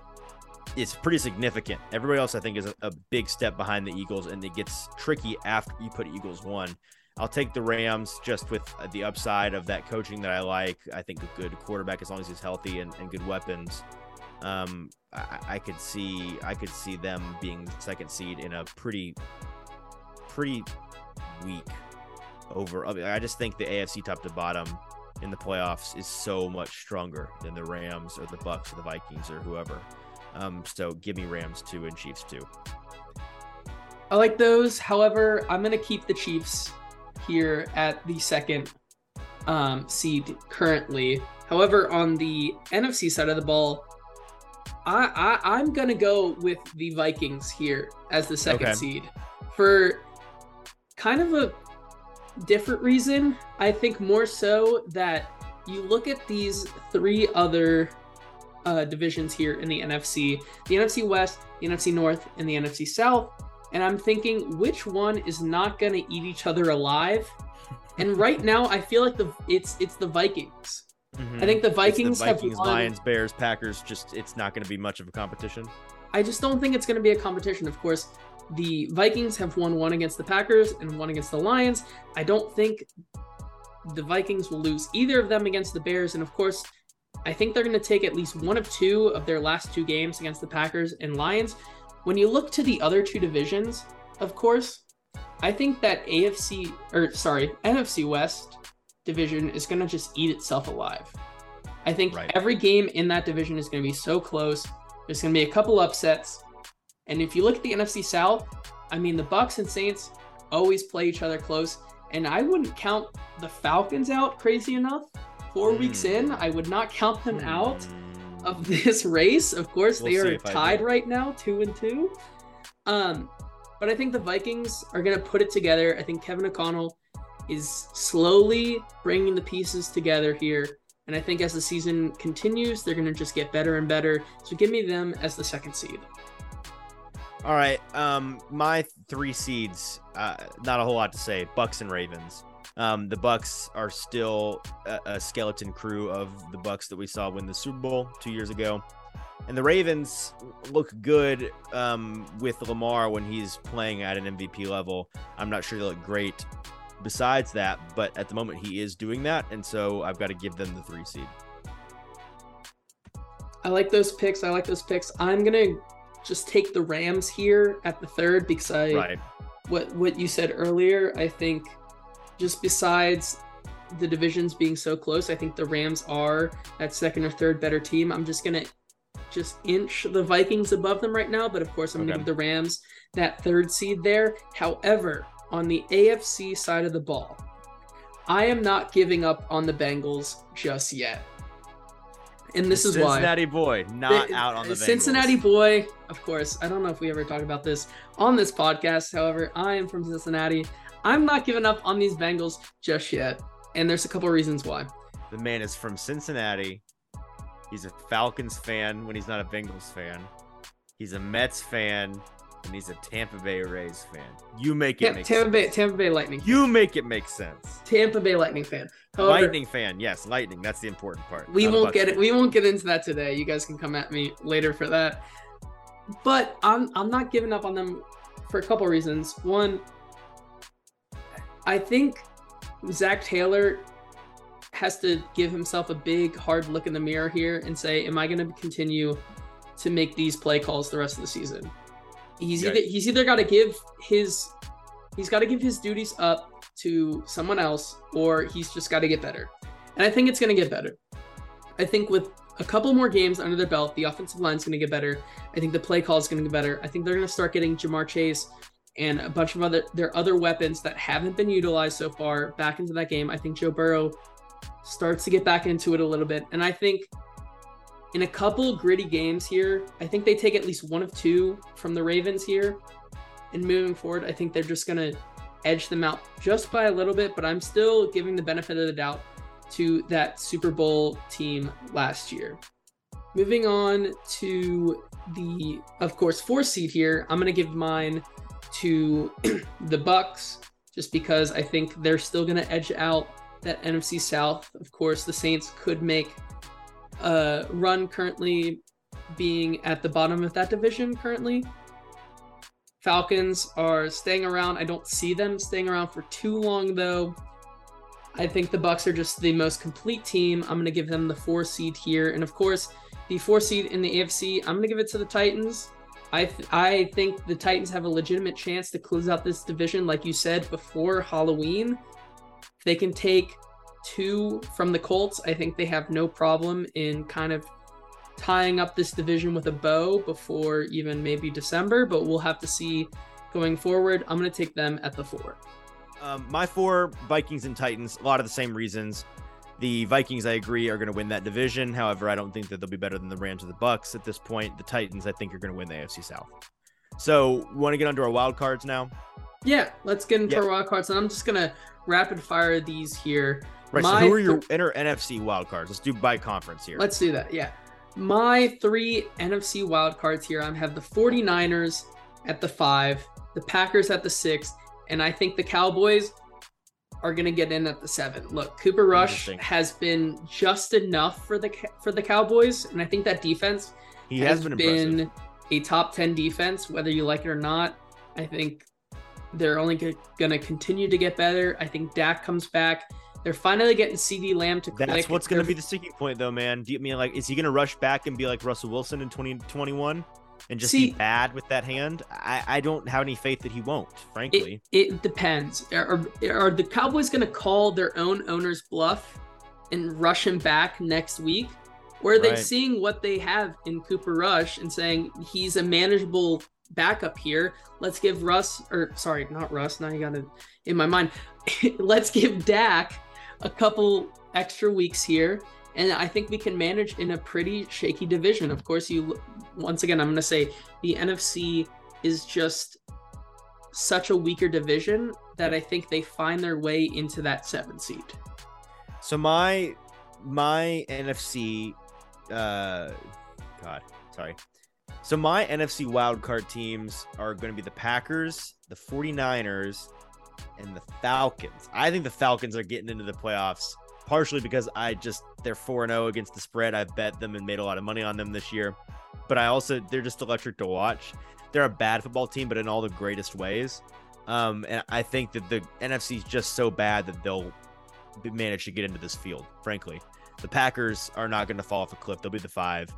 is pretty significant. Everybody else, I think, is a, a big step behind the Eagles, and it gets tricky after you put Eagles one. I'll take the Rams just with the upside of that coaching that I like. I think a good quarterback, as long as he's healthy and, and good weapons. Um, I, I could see I could see them being second seed in a pretty pretty weak over. I, mean, I just think the AFC top to bottom in the playoffs is so much stronger than the Rams or the Bucks or the Vikings or whoever. Um, so give me Rams two and Chiefs two. I like those. However, I'm going to keep the Chiefs here at the second um, seed currently. However, on the NFC side of the ball, I, I I'm gonna go with the Vikings here as the second Okay. seed for kind of a different reason. I think more so that you look at these three other uh, divisions here in the NFC: the NFC West, the NFC North, and the NFC South. And I'm thinking, which one is not gonna eat each other alive? And right now, I feel like the it's it's the Vikings. I think the Vikings, the Vikings, have won. Lions, Bears, Packers. Just it's not going to be much of a competition. I just don't think it's going to be a competition. Of course, the Vikings have won one against the Packers and one against the Lions. I don't think the Vikings will lose either of them against the Bears. And of course, I think they're going to take at least one of two of their last two games against the Packers and Lions. When you look to the other two divisions, of course, I think that AFC or sorry, NFC West division is going to just eat itself alive. I think Right. every game in that division is going to be so close. There's going to be a couple upsets. And if you look at the NFC South, I mean the Bucks and Saints always play each other close, and I wouldn't count the Falcons out crazy enough. 4 weeks Hmm. in, I would not count them out Mm, of this race. Of course, We'll they are tied right now, two and two. Um, but I think the Vikings are gonna put it together. I think Kevin O'Connell is slowly bringing the pieces together here, and I think as the season continues, they're gonna just get better and better. So give me them as the second seed. All right. Um, my three seeds. Uh, not a whole lot to say. Bucks and Ravens. Um, the Bucks are still a, a skeleton crew of the Bucks that we saw win the Super Bowl two years ago, and the Ravens look good um, with Lamar when he's playing at an MVP level. I'm not sure they look great. Besides that, but at the moment he is doing that, and so I've got to give them the three seed. I like those picks. I like those picks. I'm gonna just take the Rams here at the third because I Right. what what you said earlier. I think just besides the divisions being so close, I think the Rams are that second or third better team. I'm just gonna just inch the Vikings above them right now, but of course I'm Okay. gonna give the Rams that third seed there. However, on the AFC side of the ball, I am not giving up on the Bengals just yet. And this The is why Cincinnati boy not the- out on the Cincinnati Bengals. boy, of course. I don't know if we ever talked about this on this podcast. However, I am from Cincinnati. I'm not giving up on these Bengals just yet. And there's a couple reasons why. The man is from Cincinnati. He's a Falcons fan when he's not a Bengals fan. He's a Mets fan and he's a Tampa Bay Rays fan. You make it Tam- make Tampa Bay. Tampa Bay Lightning. You make it make sense. Tampa Bay Lightning fan. However, Lightning fan, yes, lightning. That's the important part. we not won't get it. We won't get into that today. You guys can come at me later for that. But I'm I'm not giving up on them for a couple reasons. One, I think Zac Taylor has to give himself a big hard look in the mirror here and say, "Am I going to continue to make these play calls the rest of the season?" He's Yeah. either he's either got to give his he's got to give his duties up to someone else, or he's just got to get better. And I think it's going to get better. I think with a couple more games under their belt, the offensive line's going to get better. I think the play call is going to get better. I think they're going to start getting Ja'Marr Chase and a bunch of other their other weapons that haven't been utilized so far back into that game. I think Joe Burrow starts to get back into it a little bit, and I think in a couple gritty games here, I think they take at least one of two from the Ravens here. And moving forward, I think they're just to edge them out just by a little bit, but I'm still giving the benefit of the doubt to that Super Bowl team last year. Moving on to the, of course, four seed here, I'm going to give mine to the Bucks just because I think they're still going to edge out that NFC South. Of course, the Saints could make a run currently being at the bottom of that division currently. Falcons are staying around. I don't see them staying around for too long though. I think the Bucks are just the most complete team. I'm going to give them the 4 seed here and of course, the 4 seed in the AFC, I'm going to give it to the Titans. I th- I think the Titans have a legitimate chance to close out this division like you said before Halloween. They can take two from the Colts, I think they have no problem in kind of tying up this division with a bow before even maybe December, but we'll have to see going forward. I'm going to take them at the four. Um, my four Vikings and Titans, a lot of the same reasons. The Vikings, I agree, are going to win that division. However, I don't think that they'll be better than the Rams or the Bucks at this point. The Titans, I think, are going to win the AFC South. So, we want to get onto our wild cards now? Yeah, let's get into yeah. our wild cards, and I'm just gonna rapid fire these here. Right. My so, who are your th- inner NFC wild cards? Let's do by conference here. Let's do that. Yeah, my three NFC wild cards here. I have the 49ers at the five, the Packers at the six, and I think the Cowboys are going to get in at the seven. Look, Cooper Rush has been just enough for the for the Cowboys, and I think that defense he has, has been, been a top ten defense, whether you like it or not. I think they're only going to continue to get better. I think Dak comes back. They're finally getting CeeDee Lamb to click. That's what's going to be the sticking point, though, man. Do you mean like is he going to rush back and be like Russell Wilson in 2021 and just See, be bad with that hand? I, I don't have any faith that he won't. Frankly, it, it depends. Are, are the Cowboys going to call their own owner's bluff and rush him back next week? Or are right. they seeing what they have in Cooper Rush and saying he's a manageable backup here. Let's give Russ, or sorry, not Russ. Now you got it in my mind. Let's give Dak a couple extra weeks here. And I think we can manage in a pretty shaky division. Of course, you, once again, I'm going to say the NFC is just such a weaker division that I think they find their way into that seven seed. So my my NFC uh god, sorry. So my NFC wildcard teams are going to be the Packers, the 49ers, and the Falcons. I think the Falcons are getting into the playoffs partially because I just they're 4 0 against the spread. I've bet them and made a lot of money on them this year. But I also they're just electric to watch. They're a bad football team, but in all the greatest ways. Um, and I think that the NFC is just so bad that they'll manage to get into this field, frankly. The Packers are not going to fall off a cliff. They'll be the five.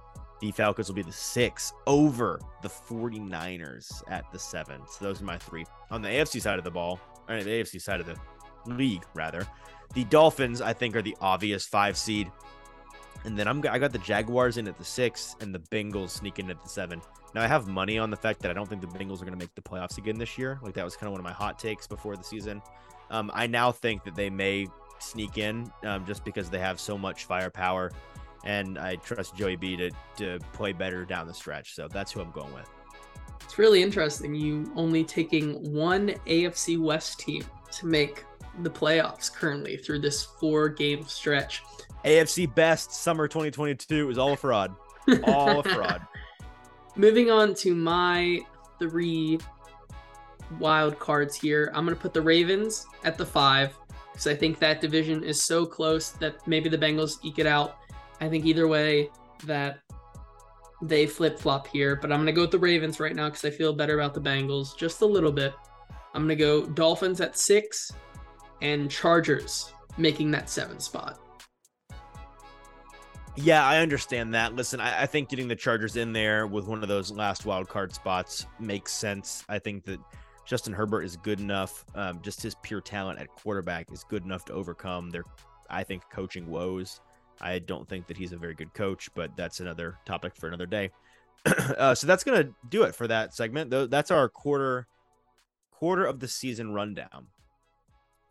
The Falcons will be the six over the 49ers at the seven. So those are my three. On the AFC side of the ball, or the AFC side of the league, rather, the Dolphins, I think, are the obvious five seed. And then I'm I got the Jaguars in at the six and the Bengals sneaking at the seven. Now I have money on the fact that I don't think the Bengals are going to make the playoffs again this year. Like that was kind of one of my hot takes before the season. Um, I now think that they may sneak in um, just because they have so much firepower and I trust Joey B to to play better down the stretch. So that's who I'm going with. It's really interesting. You only taking one AFC West team to make the playoffs currently through this four game stretch. AFC best summer 2022 is all a fraud. All a fraud. Moving on to my three wild cards here. I'm going to put the Ravens at the five because I think that division is so close that maybe the Bengals eke it out. I think either way that they flip flop here, but I'm going to go with the Ravens right now because I feel better about the Bengals just a little bit. I'm going to go Dolphins at six and Chargers making that seven spot. Yeah, I understand that. Listen, I, I, think getting the Chargers in there with one of those last wild card spots makes sense. I think that Justin Herbert is good enough. Um, just his pure talent at quarterback is good enough to overcome their, I think, coaching woes. I don't think that he's a very good coach, but that's another topic for another day. uh, so that's gonna do it for that segment. That's our quarter quarter of the season rundown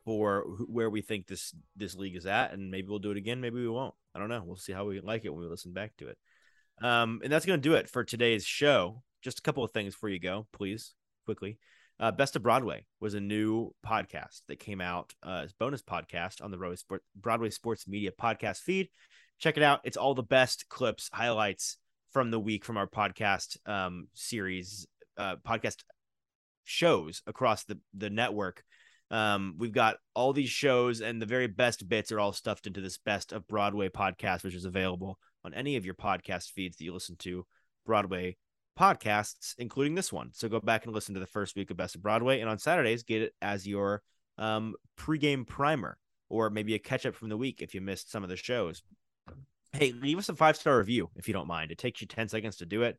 for where we think this this league is at, and maybe we'll do it again. Maybe we won't. I don't know. We'll see how we like it when we listen back to it. Um, and that's gonna do it for today's show. Just a couple of things before you go, please, quickly. Uh, Best of Broadway was a new podcast that came out uh, as bonus podcast on the Broadway, Broadway Sports Media podcast feed. Check it out. It's all the best clips, highlights from the week from our podcast um, series, uh, podcast shows across the the network. Um, we've got all these shows, and the very best bits are all stuffed into this Best of Broadway podcast, which is available on any of your podcast feeds that you listen to. Broadway podcasts, including this one. So go back and listen to the first week of Best of Broadway, and on Saturdays, get it as your um, pregame primer or maybe a catch up from the week if you missed some of the shows. Hey, leave us a five star review if you don't mind. It takes you 10 seconds to do it.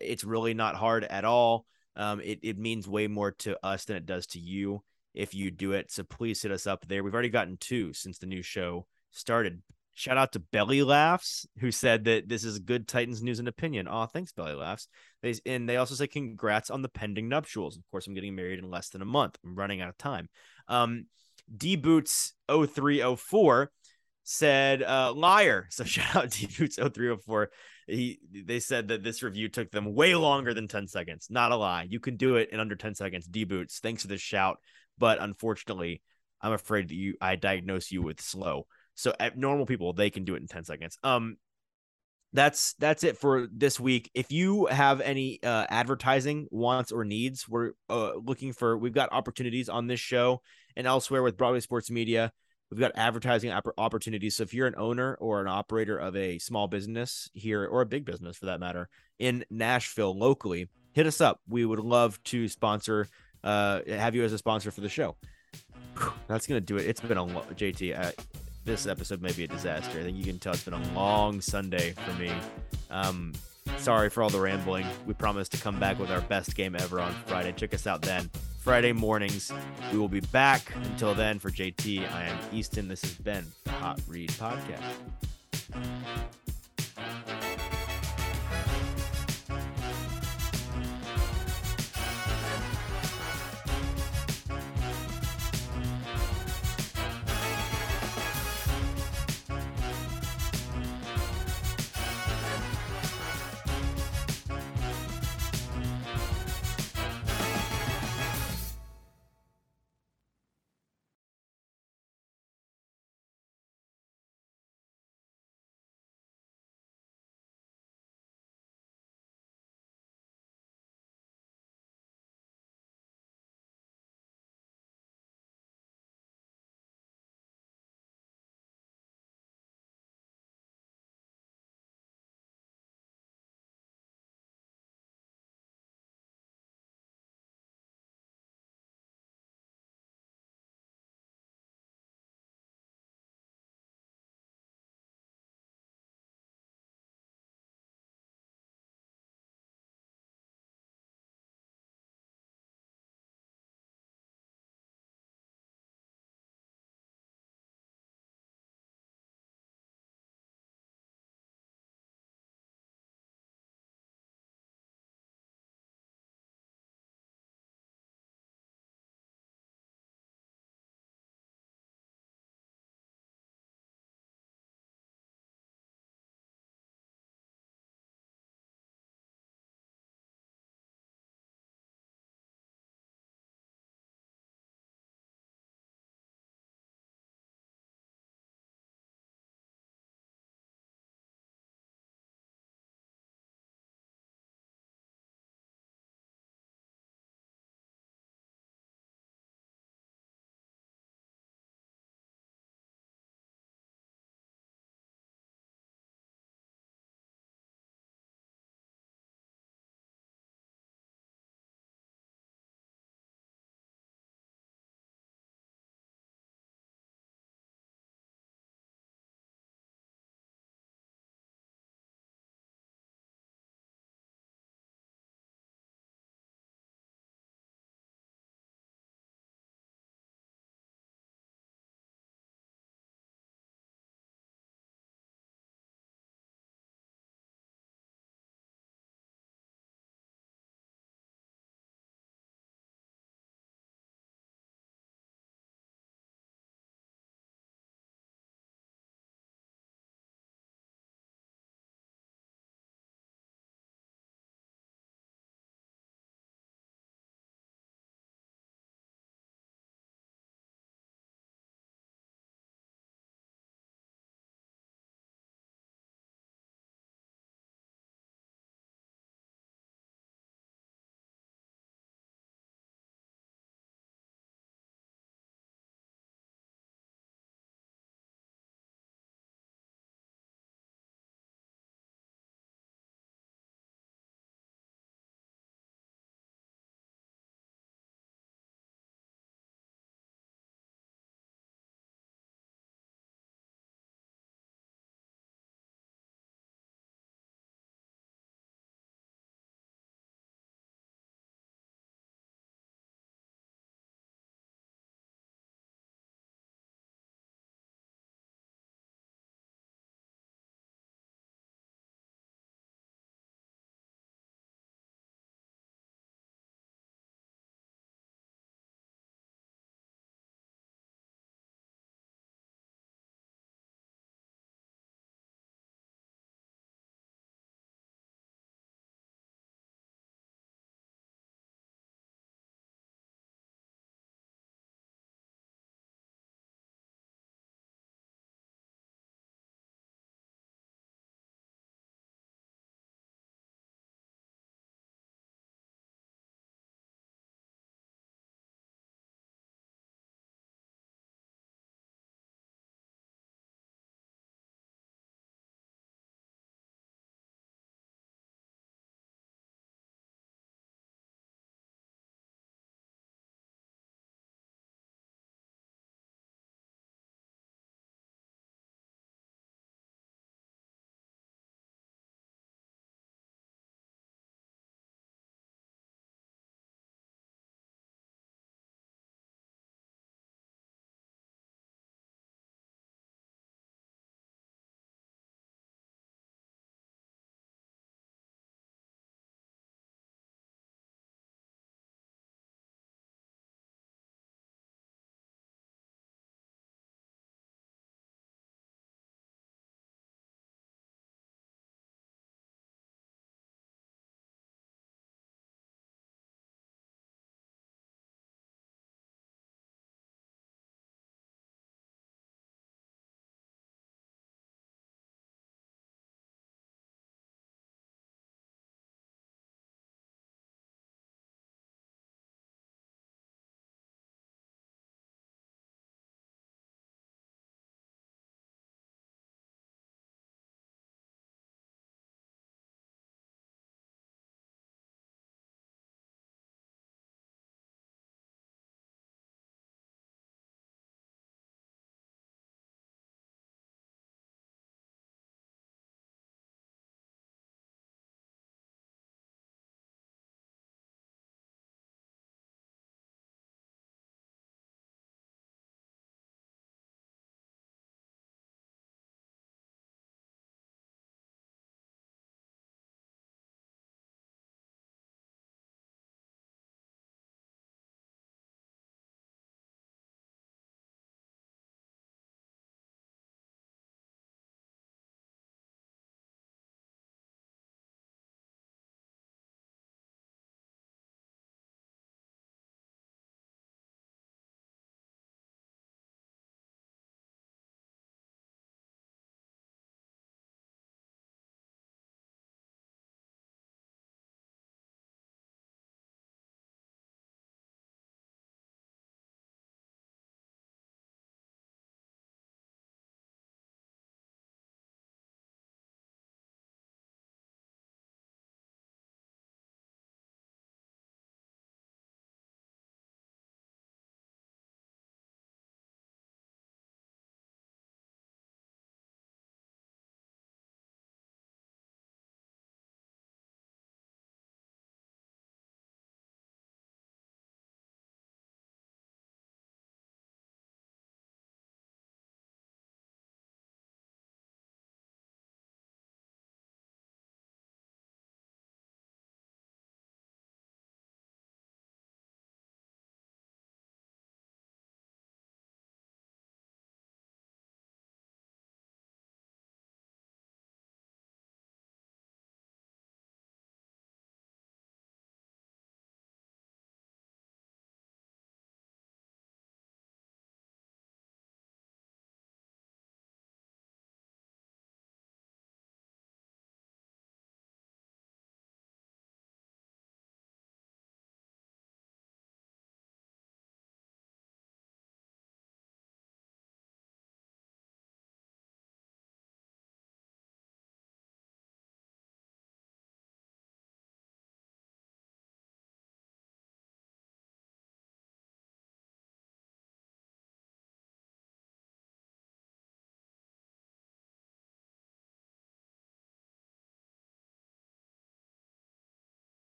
It's really not hard at all. Um, it, it means way more to us than it does to you if you do it. So please hit us up there. We've already gotten two since the new show started. Shout out to Belly Laughs, who said that this is good Titans news and opinion. Oh, thanks, Belly Laughs. They, and they also say congrats on the pending nuptials. Of course, I'm getting married in less than a month. I'm running out of time. Um, D Boots 0304 said uh, liar. So shout out to Boots 0304. He they said that this review took them way longer than 10 seconds. Not a lie. You can do it in under 10 seconds. D Boots, thanks for this shout. But unfortunately, I'm afraid that you I diagnose you with slow. So at normal people, they can do it in 10 seconds. Um that's that's it for this week. If you have any uh, advertising wants or needs, we're uh, looking for. We've got opportunities on this show and elsewhere with Broadway Sports Media. We've got advertising opportunities. So if you're an owner or an operator of a small business here or a big business for that matter in Nashville locally, hit us up. We would love to sponsor, uh, have you as a sponsor for the show. That's gonna do it. It's been a JT. Uh, this episode may be a disaster. I think you can tell it's been a long Sunday for me. Um, sorry for all the rambling. We promise to come back with our best game ever on Friday. Check us out then. Friday mornings. We will be back. Until then, for JT, I am Easton. This has been the Hot Read Podcast.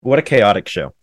What a chaotic show.